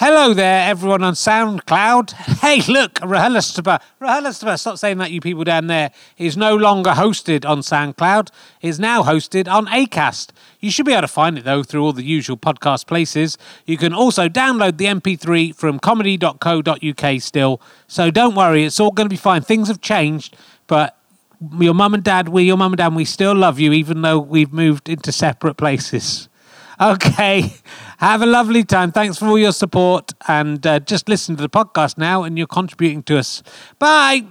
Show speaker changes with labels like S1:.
S1: Hello there, everyone on SoundCloud. Hey, look, Rahalastaba. Rahalastaba, stop saying that, you people down there. Is no longer hosted on SoundCloud. Is now hosted on Acast. You should be able to find it, though, through all the usual podcast places. You can also download the MP3 from comedy.co.uk still. So don't worry, it's all going to be fine. Things have changed, but your mum and dad, we, your mum and dad, we still love you, even though we've moved into separate places. Okay. Have a lovely time. Thanks for all your support. And uh, just listen to the podcast now, and you're contributing to us. Bye.